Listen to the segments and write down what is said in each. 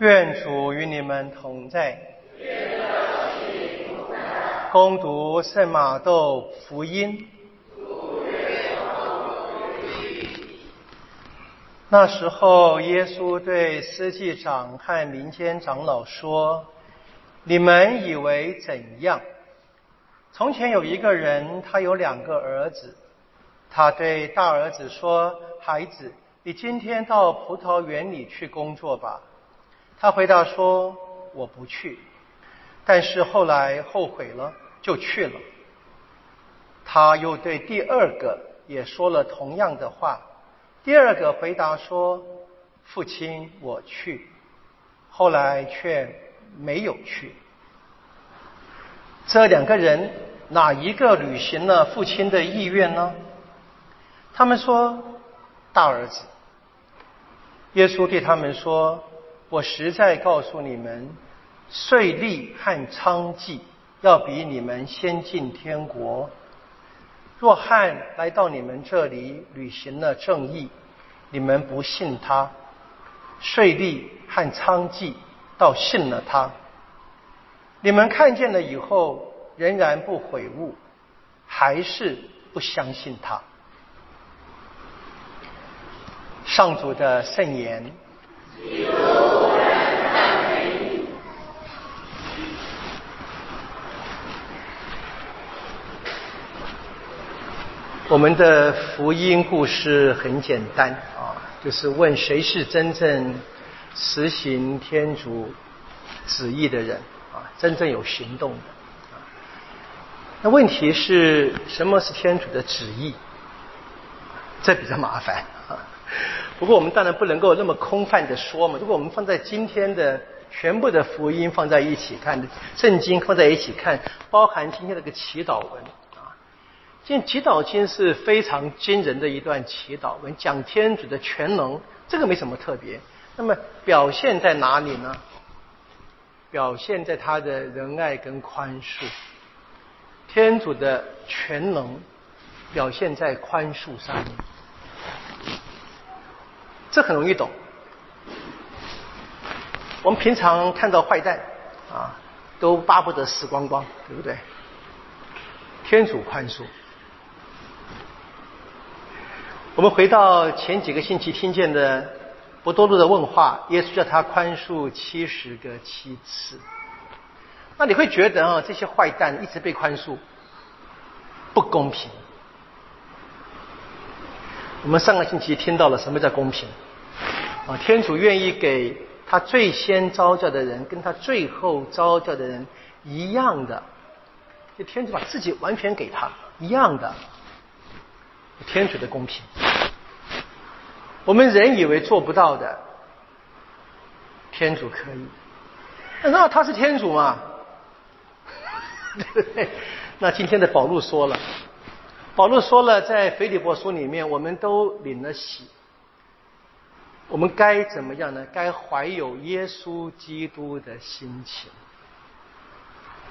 愿主与你们同在。攻读圣马窦福音。那时候，耶稣对司祭长和民间长老说：“你们以为怎样？从前有一个人，他有两个儿子。他对大儿子说：‘孩子，你今天到葡萄园里去工作吧。’他回答说：“我不去。”但是后来后悔了，就去了。他又对第二个也说了同样的话。第二个回答说：“父亲，我去。”后来却没有去。这两个人哪一个履行了父亲的意愿呢？他们说：“大儿子。”耶稣对他们说。我实在告诉你们，税吏和娼妓要比你们先进天国。若汉来到你们这里履行了正义，你们不信他；税吏和娼妓倒信了他。你们看见了以后，仍然不悔悟，还是不相信他。上主的圣言。我们的福音故事很简单啊，就是问谁是真正实行天主旨意的人啊，真正有行动的。那问题是什么是天主的旨意？这比较麻烦啊。不过我们当然不能够那么空泛的说嘛。如果我们放在今天的全部的福音放在一起看，圣经放在一起看，包含今天这个祈祷文。啊，今天祈祷经是非常惊人的一段祈祷文，讲天主的全能，这个没什么特别。那么表现在哪里呢？表现在他的仁爱跟宽恕。天主的全能表现在宽恕上面，这很容易懂。我们平常看到坏蛋啊，都巴不得死光光，对不对？天主宽恕。我们回到前几个星期听见的博多禄的问话，耶稣叫他宽恕七十个七次。那你会觉得啊，这些坏蛋一直被宽恕不公平。我们上个星期听到了什么叫公平？啊，天主愿意给他最先招教的人跟他最后招教的人一样的，就天主把自己完全给他一样的。天主的公平，我们人以为做不到的，天主可以。那他是天主嘛？那今天的保禄说了，保禄说了，在腓立伯书里面，我们都领了喜。我们该怎么样呢？该怀有耶稣基督的心情，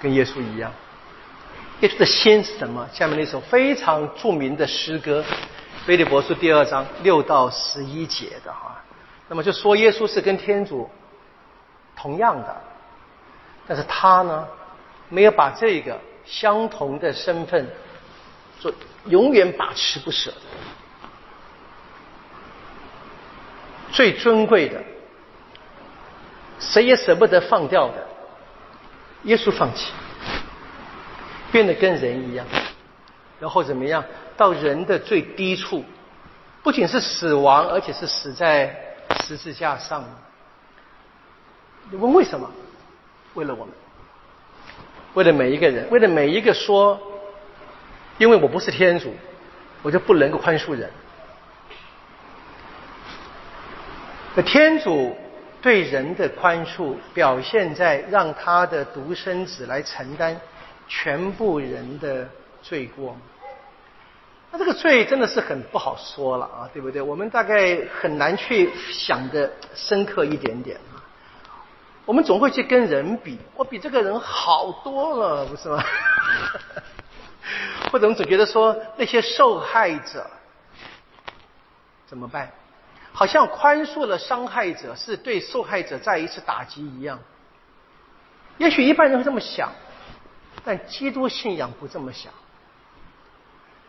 跟耶稣一样。耶稣的心是什么？下面那首非常著名的诗歌《菲利伯书》第二章六到十一节的哈。那么就说耶稣是跟天主同样的，但是他呢，没有把这个相同的身份做永远把持不舍的，最尊贵的，谁也舍不得放掉的，耶稣放弃。变得跟人一样，然后怎么样？到人的最低处，不仅是死亡，而且是死在十字架上。你问为什么？为了我们，为了每一个人，为了每一个说，因为我不是天主，我就不能够宽恕人。那天主对人的宽恕，表现在让他的独生子来承担。全部人的罪过，那这个罪真的是很不好说了啊，对不对？我们大概很难去想的深刻一点点啊。我们总会去跟人比，我比这个人好多了，不是吗？或者我们总觉得说那些受害者怎么办？好像宽恕了伤害者是对受害者再一次打击一样。也许一般人会这么想，但基督信仰不这么想。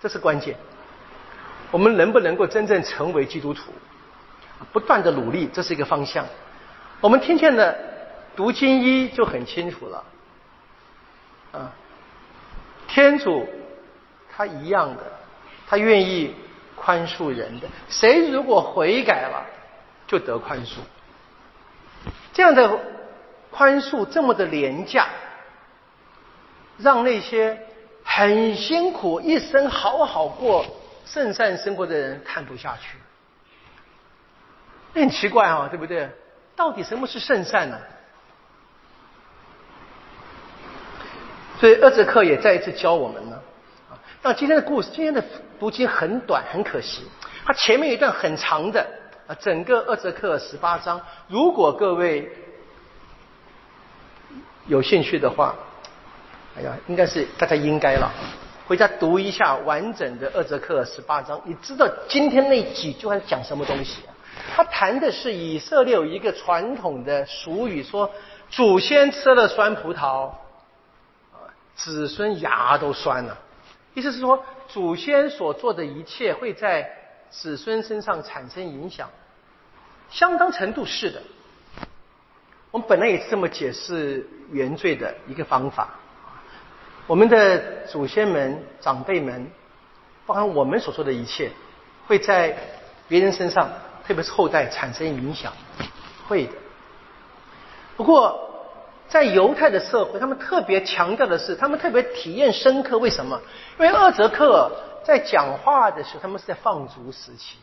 这是关键。我们能不能够真正成为基督徒？不断的努力，这是一个方向。我们听见的读经一就很清楚了。啊，天主他一样的，他愿意宽恕人的。谁如果悔改了，就得宽恕。这样的宽恕这么的廉价，让那些很辛苦一生好好过圣善生活的人看不下去。很奇怪啊，对不对？到底什么是圣善呢？所以厄泽克也再一次教我们呢。那今天的故事，今天的读经很短，很可惜。它前面一段很长的啊，整个二泽克十八章。如果各位有兴趣的话，哎呀，应该是大家应该了，回家读一下完整的二泽克十八章，你知道今天那几句话讲什么东西？他谈的是以色列有一个传统的俗语，说祖先吃了酸葡萄。子孙牙都酸了，意思是说，祖先所做的一切会在子孙身上产生影响，相当程度是的。我们本来也是这么解释原罪的一个方法。我们的祖先们、长辈们，包含我们所说的一切，会在别人身上，特别是后代产生影响，会的。不过。在犹太的社会，他们特别强调的是，他们特别体验深刻。为什么？因为厄泽克在讲话的时候，他们是在放逐时期。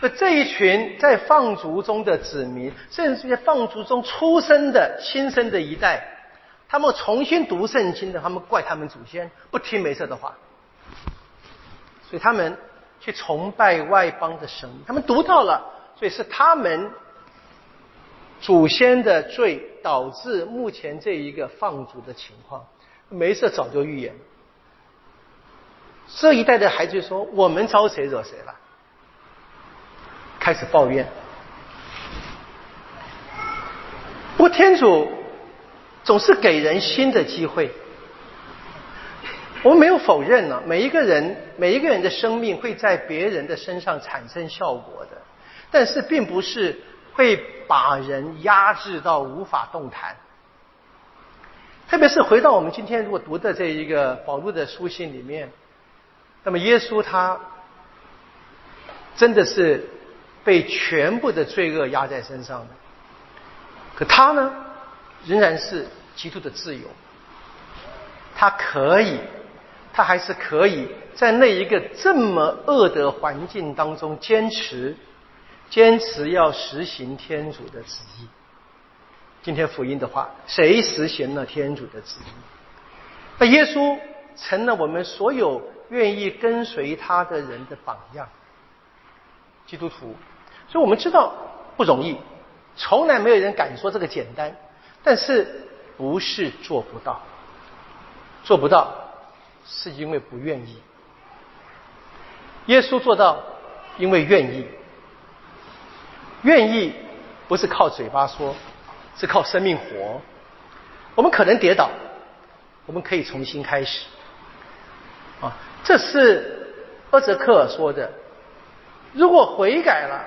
那这一群在放逐中的子民，甚至在放逐中出生的新生的一代，他们重新读圣经的，他们怪他们祖先不听梅瑟的话，所以他们去崇拜外邦的神。他们读到了，所以是他们。祖先的罪导致目前这一个放逐的情况，梅瑟早就预言。这一代的孩子说：“我们招谁惹谁了？”开始抱怨。不过天主总是给人新的机会。我们没有否认呢，每一个人每一个人的生命会在别人的身上产生效果的，但是并不是。会把人压制到无法动弹，特别是回到我们今天如果读的这一个保罗的书信里面，那么耶稣他真的是被全部的罪恶压在身上的，可他呢仍然是极度的自由，他可以，他还是可以在那一个这么恶的环境当中坚持。坚持要实行天主的旨意。今天福音的话，谁实行了天主的旨意？那耶稣成了我们所有愿意跟随他的人的榜样。基督徒，所以我们知道不容易，从来没有人敢说这个简单。但是不是做不到？做不到是因为不愿意。耶稣做到，因为愿意。愿意不是靠嘴巴说，是靠生命活。我们可能跌倒，我们可以重新开始。啊，这是厄泽克尔说的。如果悔改了，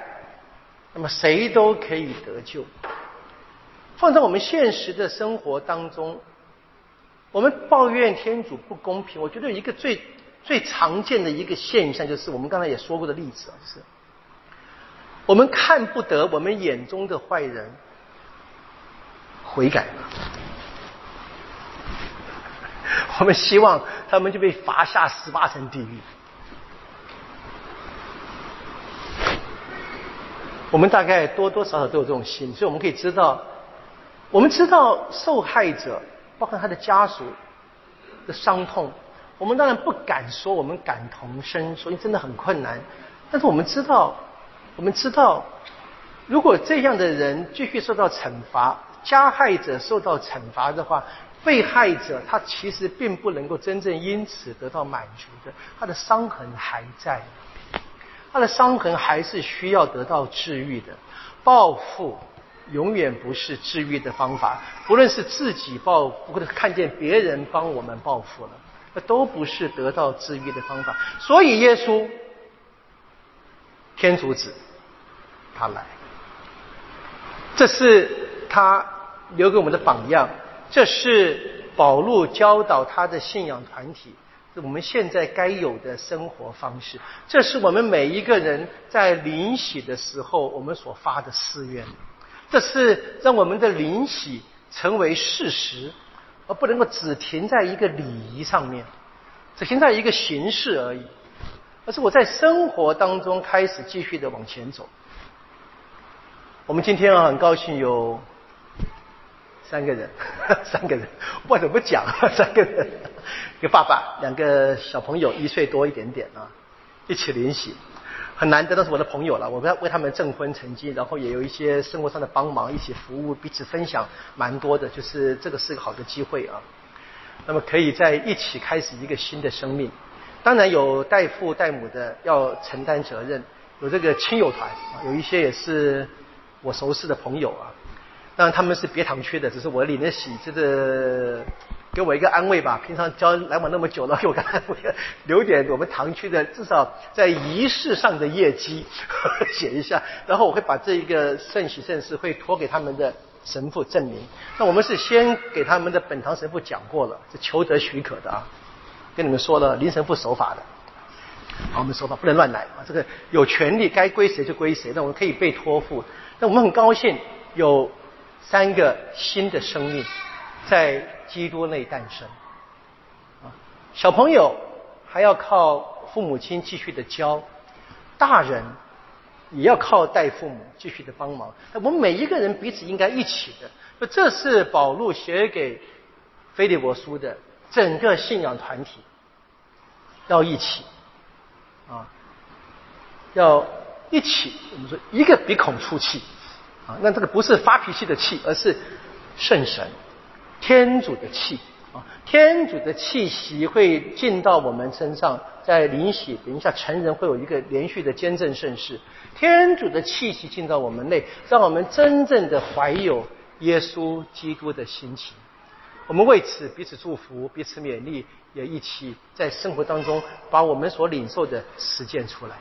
那么谁都可以得救。放在我们现实的生活当中，我们抱怨天主不公平。我觉得一个最最常见的一个现象，就是我们刚才也说过的例子啊，就是。我们看不得我们眼中的坏人悔改，我们希望他们就被罚下十八层地狱。我们大概多多少少都有这种心，所以我们可以知道，我们知道受害者包括他的家属的伤痛，我们当然不敢说我们感同身受，因为真的很困难。但是我们知道。我们知道，如果这样的人继续受到惩罚，加害者受到惩罚的话，被害者他其实并不能够真正因此得到满足的，他的伤痕还在。他的伤痕还是需要得到治愈的。报复永远不是治愈的方法，不论是自己报，或者看见别人帮我们报复了，那都不是得到治愈的方法。所以耶稣，天主子，他来，这是他留给我们的榜样，这是保禄教导他的信仰团体。我们现在该有的生活方式，这是我们每一个人在临洗的时候我们所发的誓愿。这是让我们的临洗成为事实，而不能够只停在一个礼仪上面，只停在一个形式而已。而是我在生活当中开始继续的往前走。我们今天啊，很高兴有。三个人，三个人，不知道怎么讲，三个人，一个爸爸，两个小朋友，一岁多一点点啊，一起联系，很难得都是我的朋友了，我们为他们证婚成绩，然后也有一些生活上的帮忙，一起服务，彼此分享蛮多的，就是这个是个好的机会啊。那么可以在一起开始一个新的生命，当然有带父带母的要承担责任，有这个亲友团，有一些也是我熟识的朋友啊。当然他们是别堂区的，只是我领的喜，就是给我一个安慰吧。平常交来往那么久了，给我个安慰，留点我们堂区的至少在仪式上的业绩 写一下。然后我会把这一个圣喜圣事会托给他们的神父证明。那我们是先给他们的本堂神父讲过了，是求得许可的啊。跟你们说了，林神父守法的，好，我们守法不能乱来啊。这个有权利该归谁就归谁，那我们可以被托付。那我们很高兴有。三个新的生命在基督内诞生，啊，小朋友还要靠父母亲继续的教，大人也要靠带父母继续的帮忙。我们每一个人彼此应该一起的。这是保禄写给菲利伯书的整个信仰团体要一起，啊，要一起。我们说一个鼻孔出气。啊，那这个不是发脾气的气，而是圣神、天主的气啊！天主的气息会进到我们身上，在灵洗，等一下成人会有一个连续的坚振盛世。天主的气息进到我们内，让我们真正的怀有耶稣基督的心情。我们为此彼此祝福，彼此勉励，也一起在生活当中把我们所领受的实践出来。